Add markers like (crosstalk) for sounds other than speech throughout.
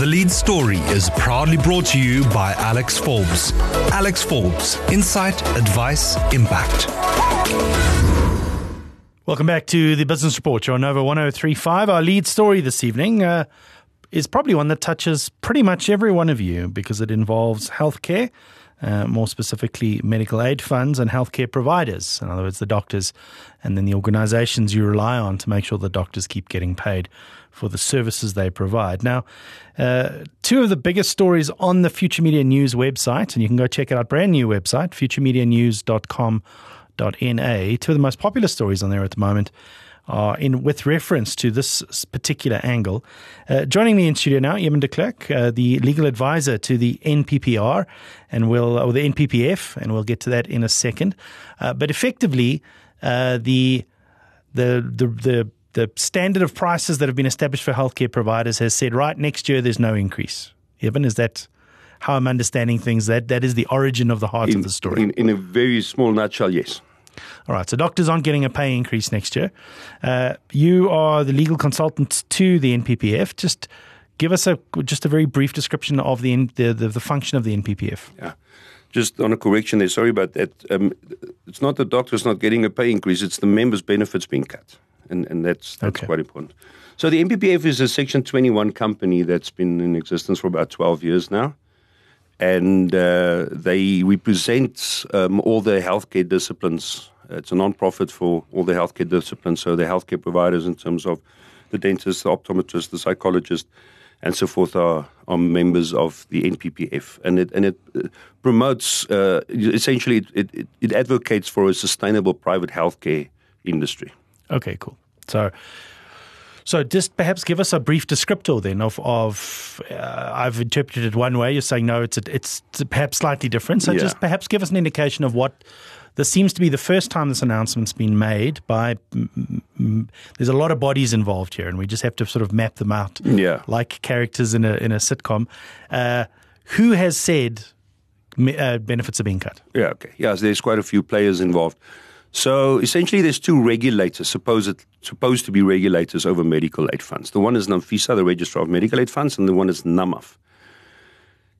The lead story is proudly brought to you by Alexforbes. Alex Forbes, insight, advice, impact. Welcome back to the Business Report. You're on Nova 1035. Our lead story this evening uh, is probably one that touches pretty much every one of you because it involves healthcare, uh, more specifically medical aid funds and healthcare providers. In other words, the doctors and then the organizations you rely on to make sure the doctors keep getting paid for the services they provide. Now, uh, two of the biggest stories on the Future Media News website, and you can go check it out brand new website, futuremedianews.com Na. Two of the most popular stories on there at the moment are in with reference to this particular angle. Uh, joining me in studio now, Eben de Klerk, uh, the legal advisor to the NPPR, and we'll or the NPPF, and we'll get to that in a second. Uh, but effectively, uh, the the the the the standard of prices that have been established for healthcare providers has said right next year there's no increase. Eben, is that how I'm understanding things? That that is the origin of the heart in, of the story. In, in a very small nutshell, yes. All right, so doctors aren't getting a pay increase next year. Uh, you are the legal consultant to the NPPF. Just give us a just a very brief description of the the, the, the function of the NPPF. Yeah, just on a correction there. Sorry about that. Um, it's not the doctors not getting a pay increase; it's the members' benefits being cut, and and that's that's Okay. quite important. So the NPPF is a Section 21 company that's been in existence for about 12 years now, and uh, they represent um, all the healthcare disciplines. It's a non-profit for all the healthcare disciplines, so the healthcare providers in terms of the dentist, the optometrist, the psychologist, and so forth are, are members of the NPPF, and it and it uh, promotes uh, essentially it, it, it advocates for a sustainable private healthcare industry. Okay, cool. So, so just perhaps give us a brief descriptor then of of uh, I've interpreted it one way. You're saying no, it's a, it's perhaps slightly different. So Yeah. just perhaps give us an indication of what. This seems to be the first time this announcement's been made by. mm, mm, There's a lot of bodies involved here, and we just have to sort of map them out, Yeah. like characters in a in a sitcom. Uh, who has said uh, benefits are being cut? Yeah, okay. Yes, there's quite a few players involved. So essentially, there's two regulators supposed supposed to be regulators over medical aid funds. The one is NAMFISA, the Registrar of Medical Aid Funds, and the one is NAMAF.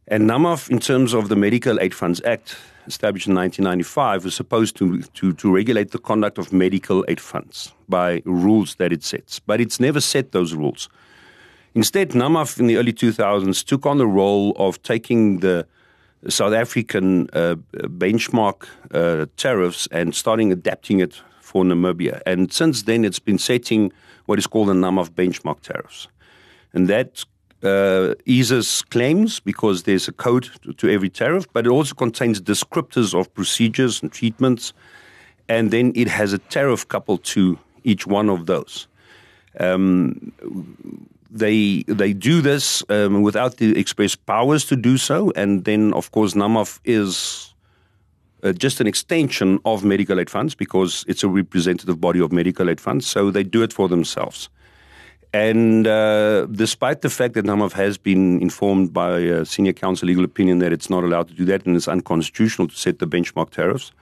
And NAMAF, in terms of the Medical Aid Funds Act, established in 1995, was supposed to, to, to regulate the conduct of medical aid funds by rules that it sets. But it's never set those rules. Instead, NAMAF in the early 2000s took on the role of taking the South African uh, benchmark uh, tariffs and starting adapting it for Namibia. And since then, it's been setting what is called the NAMAF benchmark tariffs. And that uh, eases claims because there's a code to, to every tariff, but it also contains descriptors of procedures and treatments. And then it has a tariff coupled to each one of those they they do this um, without the express powers to do so, and then of course NAMAF is uh, just an extension of medical aid funds because it's a representative body of medical aid funds, so they do it for themselves. And uh, despite the fact that NAMAF has been informed by uh, senior counsel legal opinion that it's not allowed to do that and it's unconstitutional to set the benchmark tariffs,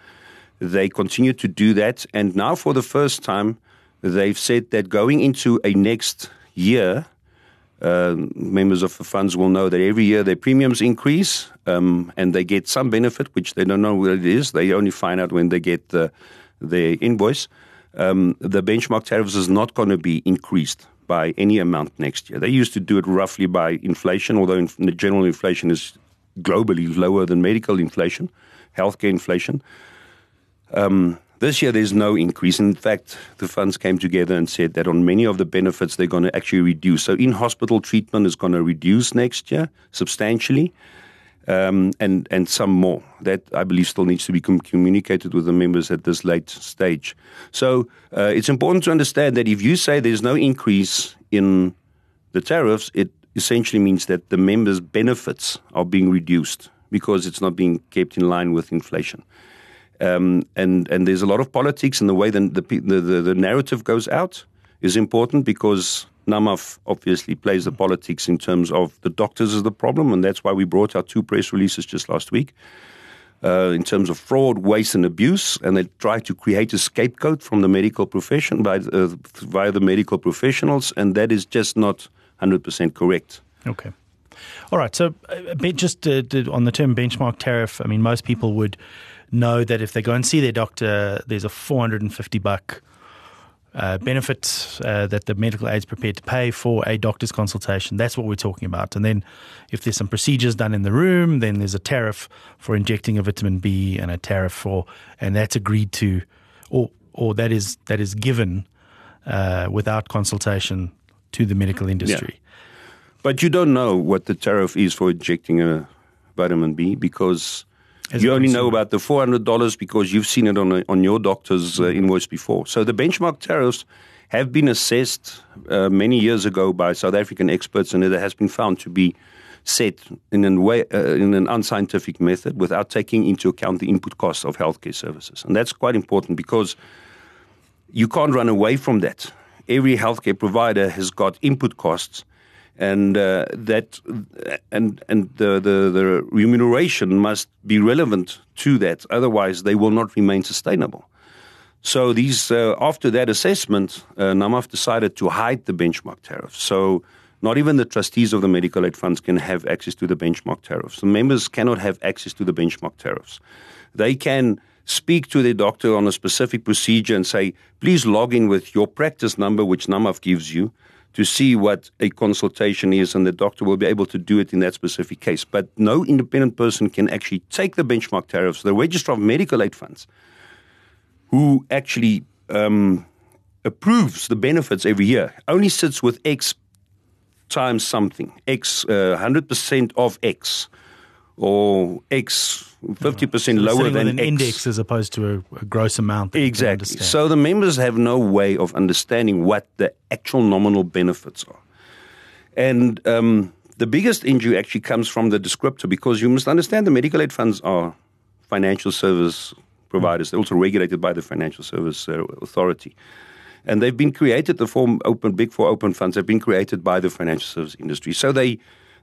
they continue to do that. And now, for the first time, they've said that going into a next year, uh, members of the funds will know that every year their premiums increase um, and they get some benefit, which they don't know what it is. They only find out when they get the, their invoice. Um, the benchmark tariffs is not going to be increased by any amount next year. They used to do it roughly by inflation, although in, the general inflation is globally lower than medical inflation, healthcare inflation. Um, this year, there's no increase. In fact, the funds came together and said that on many of the benefits, they're going to actually reduce. So, in hospital treatment is going to reduce next year substantially, um, and and some more. That I believe still needs to be com- communicated with the members at this late stage. So, uh, it's important to understand that if you say there's no increase in the tariffs, it essentially means that the members' benefits are being reduced because it's not being kept in line with inflation. Um, and and there's a lot of politics, and the way the the, the the narrative goes out is important because NAMAF obviously plays the politics in terms of the doctors is the problem, and that's why we brought out two press releases just last week. Uh, in terms of fraud, waste, and abuse, and they try to create a scapegoat from the medical profession by uh, via the medical professionals, and that is just not 100% correct. Okay. All right. So, uh, just uh, on the term benchmark tariff, I mean, most people would know that if they go and see their doctor, there's a 450 buck uh, benefit uh, that the medical aid is prepared to pay for a doctor's consultation. That's what we're talking about. And then, if there's some procedures done in the room, then there's a tariff for injecting a vitamin B and a tariff for, and that's agreed to, or or that is that is given uh, without consultation to the medical industry. Yeah. But you don't know what the tariff is for injecting a vitamin B because As you only know about the four hundred dollars because you've seen it on a, on your doctor's uh, invoice before. So the benchmark tariffs have been assessed uh, many years ago by South African experts, and it has been found to be set in, a way, uh, in an unscientific method without taking into account the input costs of healthcare services. And that's quite important because you can't run away from that. Every healthcare provider has got input costs, and uh, that and and the, the, the remuneration must be relevant to that. Otherwise, they will not remain sustainable. So these uh, after that assessment, uh, NAMAF decided to hide the benchmark tariff. So not even the trustees of the medical aid funds can have access to the benchmark tariffs. The members cannot have access to the benchmark tariffs. They can speak to their doctor on a specific procedure and say, please log in with your practice number, which NAMAF gives you, to see what a consultation is, and the doctor will be able to do it in that specific case. But no independent person can actually take the benchmark tariffs. The Registrar of Medical Aid Funds, who actually um, approves the benefits every year, only sits with X times something, X, uh, 100% of X, or X fifty percent lower than an X. index as opposed to a, a gross amount. Exactly. So the members have no way of understanding what the actual nominal benefits are, and um, the biggest injury actually comes from the descriptor because you must understand the medical aid funds are financial service providers. They're also regulated by the Financial Service uh, Authority. And they've been created, the form open, big four open funds have been created by the financial service industry. So they,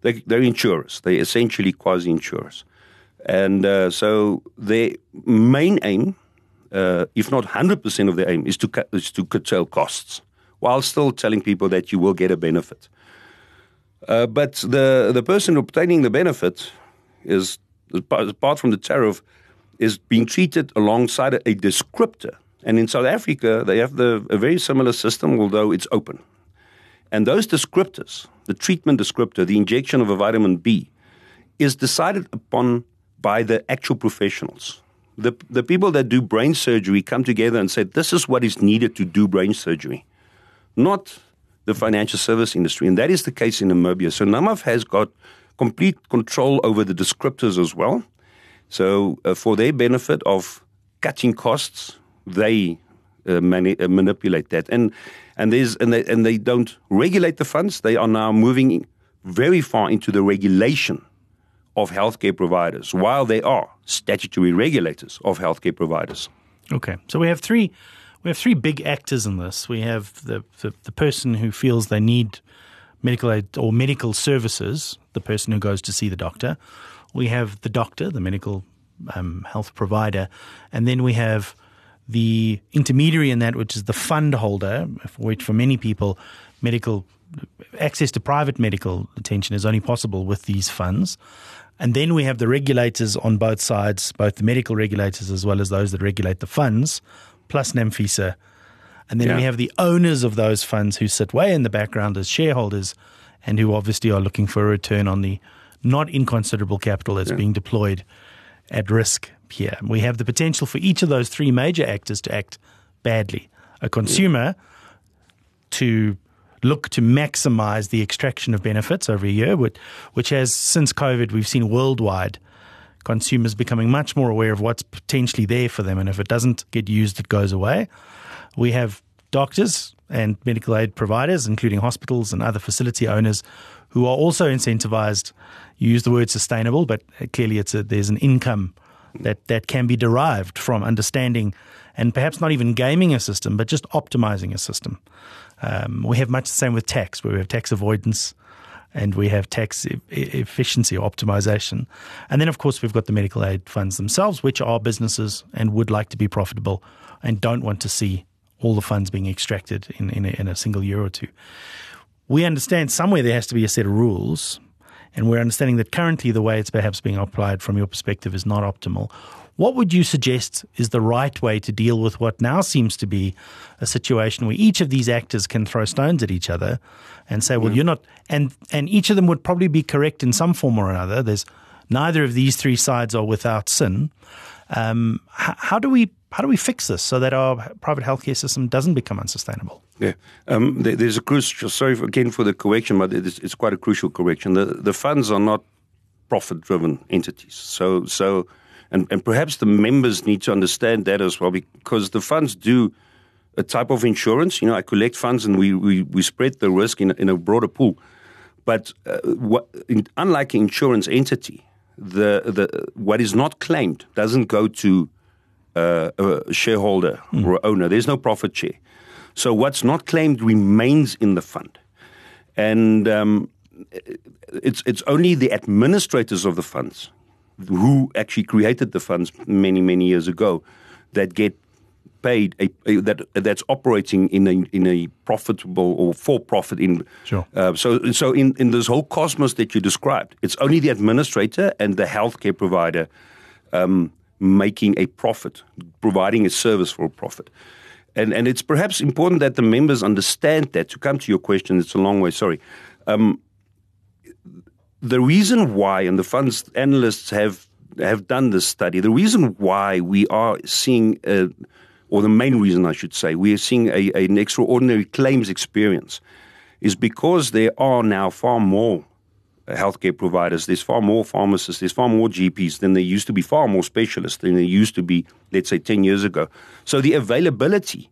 they, they're insurers. They're essentially quasi insurers. And uh, so their main aim, uh, if not 100% of their aim, is to, cut, is to curtail costs while still telling people that you will get a benefit. Uh, but the, the person obtaining the benefit is, apart from the tariff, is being treated alongside a descriptor. And in South Africa, they have the, a very similar system, although it's open. And those descriptors, the treatment descriptor, the injection of a vitamin B, is decided upon by the actual professionals. The, the people that do brain surgery come together and say, this is what is needed to do brain surgery, not the financial service industry. And that is the case in Namibia. So NAMAF has got complete control over the descriptors as well. So, uh, for their benefit of cutting costs, they uh, mani- uh, manipulate that. And, and, there's, and, they, and they don't regulate the funds. They are now moving very far into the regulation of healthcare providers while they are statutory regulators of healthcare providers. Okay, so we have three we have three big actors in this. We have the, the, the person who feels they need medical aid or medical services, the person who goes to see the doctor. We have the doctor, the medical um, health provider, and then we have the intermediary in that, which is the fund holder, for which for many people, medical access to private medical attention is only possible with these funds. And then we have the regulators on both sides, both the medical regulators as well as those that regulate the funds, plus NAMFISA. And then yeah. we have the owners of those funds who sit way in the background as shareholders and who obviously are looking for a return on the not inconsiderable capital that's yeah. being deployed at risk here. We have the potential for each of those three major actors to act badly. A consumer to look to maximize the extraction of benefits over a year, which, which has, since COVID, we've seen worldwide consumers becoming much more aware of what's potentially there for them. And if it doesn't get used, it goes away. We have doctors and medical aid providers, including hospitals and other facility owners, who are also incentivized. Use the word sustainable, but clearly it's a, there's an income that, that can be derived from understanding and perhaps not even gaming a system, but just optimizing a system. Um, we have much the same with tax, where we have tax avoidance and we have tax e- efficiency or optimization. And then, of course, we've got the medical aid funds themselves, which are businesses and would like to be profitable and don't want to see all the funds being extracted in, in, a, in a single year or two. We understand somewhere there has to be a set of rules. And we're understanding that currently the way it's perhaps being applied from your perspective is not optimal. What would you suggest is the right way to deal with what now seems to be a situation where each of these actors can throw stones at each other and say, "Well, yeah. you're not," and and each of them would probably be correct in some form or another. There's neither of these three sides are without sin. Um, how, how do we how do we fix this so that our private healthcare system doesn't become unsustainable? Yeah, um, there, there's a crucial. Sorry again for the correction, but it's, it's quite a crucial correction. The the funds are not profit driven entities. So so and, and perhaps the members need to understand that as well because the funds do a type of insurance. You know, I collect funds and we, we, we spread the risk in, in a broader pool. But uh, what, in, unlike an insurance entity, the, the, what is not claimed doesn't go to uh, a shareholder mm. or owner. There's no profit share. So what's not claimed remains in the fund. And um, it's, it's only the administrators of the funds who actually created the funds many many years ago that get paid a, a, that that's operating in a in a profitable or for profit in sure. Uh, so so in in this whole cosmos that you described it's only the administrator and the healthcare provider um, making a profit providing a service for a profit and and it's perhaps important that the members understand that. To come to your question it's a long way sorry. Um, the reason why, and the funds analysts have have done this study, the reason why we are seeing, a, or the main reason I should say, we are seeing a, an extraordinary claims experience, is because there are now far more healthcare providers. There's far more pharmacists. There's far more GPs than there used to be. Far more specialists than there used to be. Let's say ten years ago. So the availability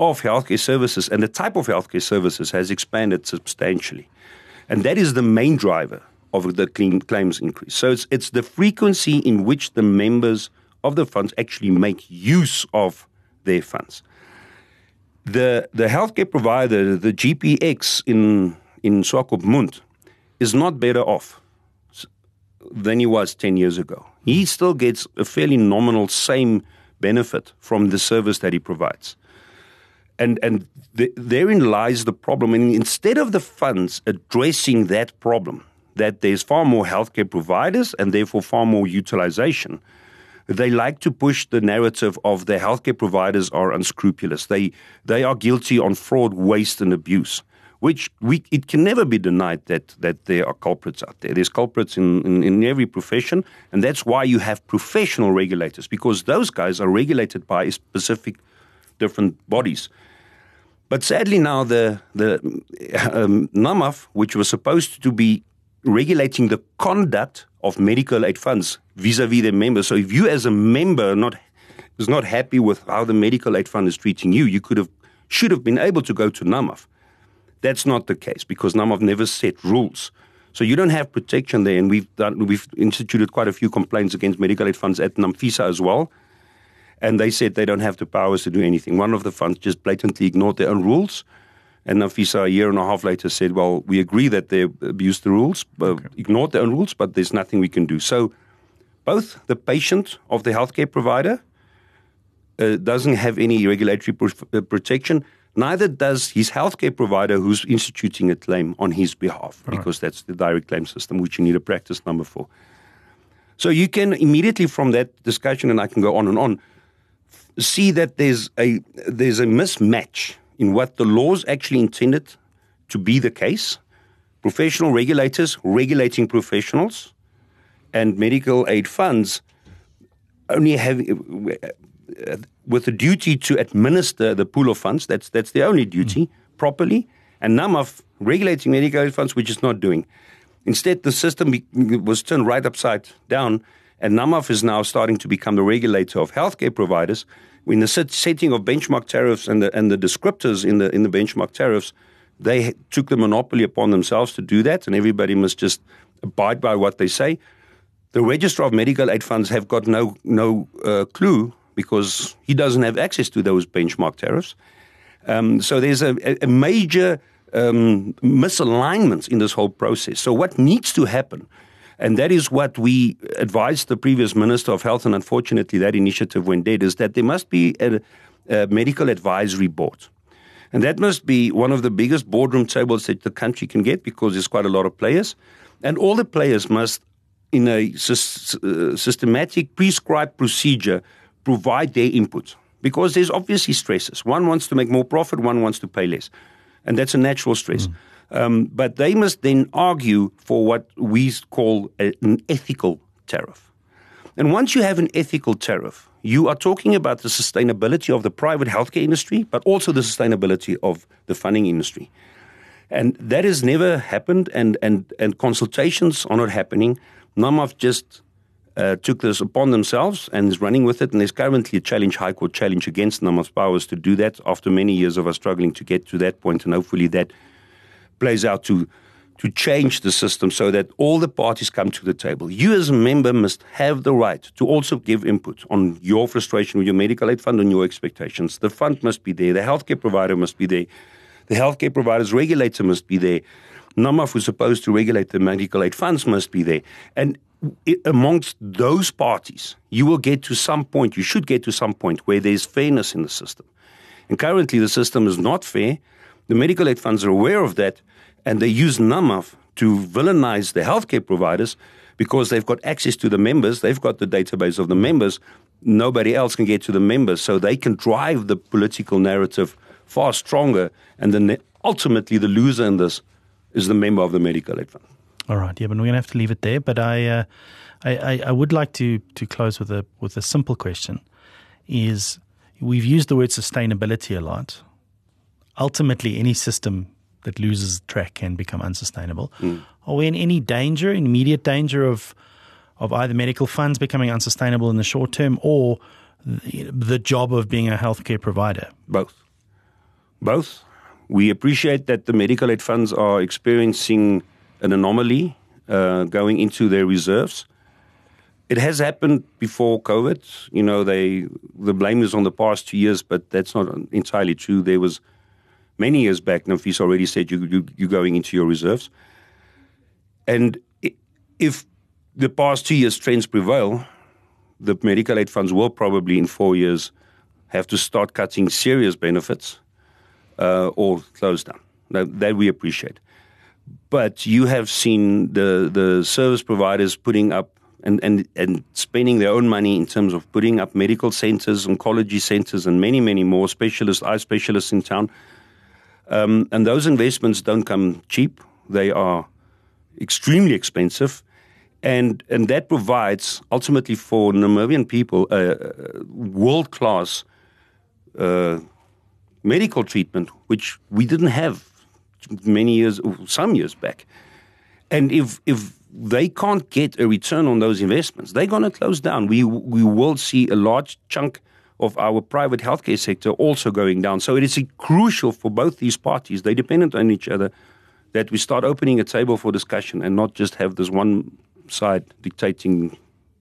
of healthcare services and the type of healthcare services has expanded substantially. And that is the main driver of the claims increase. So it's, it's the frequency in which the members of the funds actually make use of their funds. The, the healthcare provider, the GPX in, in Swakopmund, is not better off than he was 10 years ago. He still gets a fairly nominal same benefit from the service that he provides and and the, therein lies the problem. And instead of the funds addressing that problem, that there's far more healthcare providers and therefore far more utilization, they like to push the narrative of the healthcare providers are unscrupulous. They they are guilty on fraud, waste, and abuse. Which we, it can never be denied that that there are culprits out there. There's culprits in, in, in every profession, and that's why you have professional regulators because those guys are regulated by specific different bodies. But sadly, now the the (laughs) um, NAMAF, which was supposed to be regulating the conduct of medical aid funds vis-a-vis their members. So if you, as a member, not is not happy with how the medical aid fund is treating you, you could have should have been able to go to NAMAF. That's not the case because NAMAF never set rules. So you don't have protection there, and we've done, we've instituted quite a few complaints against medical aid funds at NAMFISA as well and they said they don't have the powers to do anything. One of the funds just blatantly ignored their own rules. And NAMFISA, a year and a half later, said, well, we agree that they abused the rules, uh, okay. ignored their own rules, but there's nothing we can do. So both the patient of the healthcare provider uh, doesn't have any regulatory uh, protection, neither does his healthcare provider who's instituting a claim on his behalf, All because that's the direct claim system, which you need a practice number for. So you can immediately from that discussion, and I can go on and on, see that there's a there's a mismatch in what the laws actually intended to be the case. Professional regulators regulating professionals, and medical aid funds only have with the duty to administer the pool of funds. That's that's the only duty mm. properly, and NAMAF regulating medical aid funds, which is not doing. Instead, the system was turned right upside down, and NAMAF is now starting to become the regulator of healthcare providers in the setting of benchmark tariffs and the, and the descriptors in the, in the benchmark tariffs, they took the monopoly upon themselves to do that, and everybody must just abide by what they say. The Registrar of Medical Aid Funds have got no, no uh, clue because he doesn't have access to those benchmark tariffs. Um, so there's a, a major um, misalignment in this whole process. So, what needs to happen and that is what we advised the previous Minister of Health, and unfortunately that initiative went dead, is that there must be a, a medical advisory board. And that must be one of the biggest boardroom tables that the country can get because there's quite a lot of players. And all the players must, in a uh, systematic, prescribed procedure, provide their input. Because there's obviously stresses. One wants to make more profit, one wants to pay less. And that's a natural stress. Mm. Um, but they must then argue for what we call a, an ethical tariff. And once you have an ethical tariff, you are talking about the sustainability of the private healthcare industry, but also the sustainability of the funding industry. And that has never happened, and, and, and consultations are not happening. NAMAF just uh, took this upon themselves and is running with it. And there's currently a challenge, High Court challenge against NAMAF's powers to do that after many years of us struggling to get to that point, and hopefully that plays out to to change the system so that all the parties come to the table. You, as a member, must have the right to also give input on your frustration with your medical aid fund and your expectations. The fund must be there, the healthcare provider must be there, the healthcare provider's regulator must be there. NAMAF, who's supposed to regulate the medical aid funds, must be there. And amongst those parties, you will get to some point, you should get to some point where there's fairness in the system. And currently, the system is not fair. The medical aid funds are aware of that and they use NAMAF to villainize the healthcare providers because they've got access to the members, they've got the database of the members. Nobody else can get to the members, so they can drive the political narrative far stronger. And then ultimately, the loser in this is the member of the medical aid fund. All right, yeah, but we're going to have to leave it there. But I, uh, I, I, I would like to to close with a with a simple question: Is we've used the word sustainability a lot. Ultimately, any system that loses track can become unsustainable. Mm. Are we in any danger, immediate danger of of either medical funds becoming unsustainable in the short term or the, the job of being a healthcare provider? Both. Both. We appreciate that the medical aid funds are experiencing an anomaly uh, going into their reserves. It has happened before COVID. You know, they the blame is on the past two years, but that's not entirely true. There was many years back, NAMFISA already said you, you, you're going into your reserves. And if the past two years' trends prevail, the medical aid funds will probably in four years have to start cutting serious benefits uh, or close down. Now, that we appreciate. But you have seen the, the service providers putting up and, and, and spending their own money in terms of putting up medical centers, oncology centers, and many, many more specialist eye specialists in town um, and those investments don't come cheap. They are extremely expensive. And, and that provides ultimately for Namibian people a, a world class uh, medical treatment, which we didn't have many years, some years back. And if, if they can't get a return on those investments, they're going to close down. We, we will see a large chunk of our private healthcare sector also going down. So it is crucial for both these parties, they're dependent on each other, that we start opening a table for discussion and not just have this one side dictating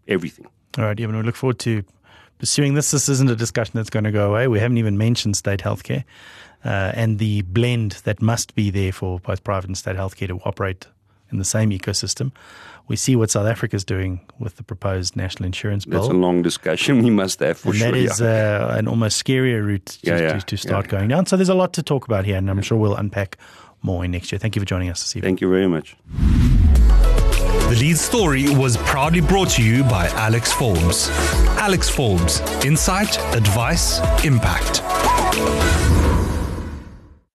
everything. All right, Eben, we look forward to pursuing this. This isn't a discussion that's going to go away. We haven't even mentioned state healthcare uh, and the blend that must be there for both private and state healthcare to operate in the same ecosystem. We see what South Africa is doing with the proposed national insurance bill. That's a long discussion we must have for and sure. That is yeah. uh, an almost scarier route to, yeah, yeah, to, to start going down. So there's a lot to talk about here, and I'm sure we'll unpack more in next year. Thank you for joining us this evening. Thank you very much. The lead story was proudly brought to you by Alexforbes. Alex Forbes, insight, advice, impact.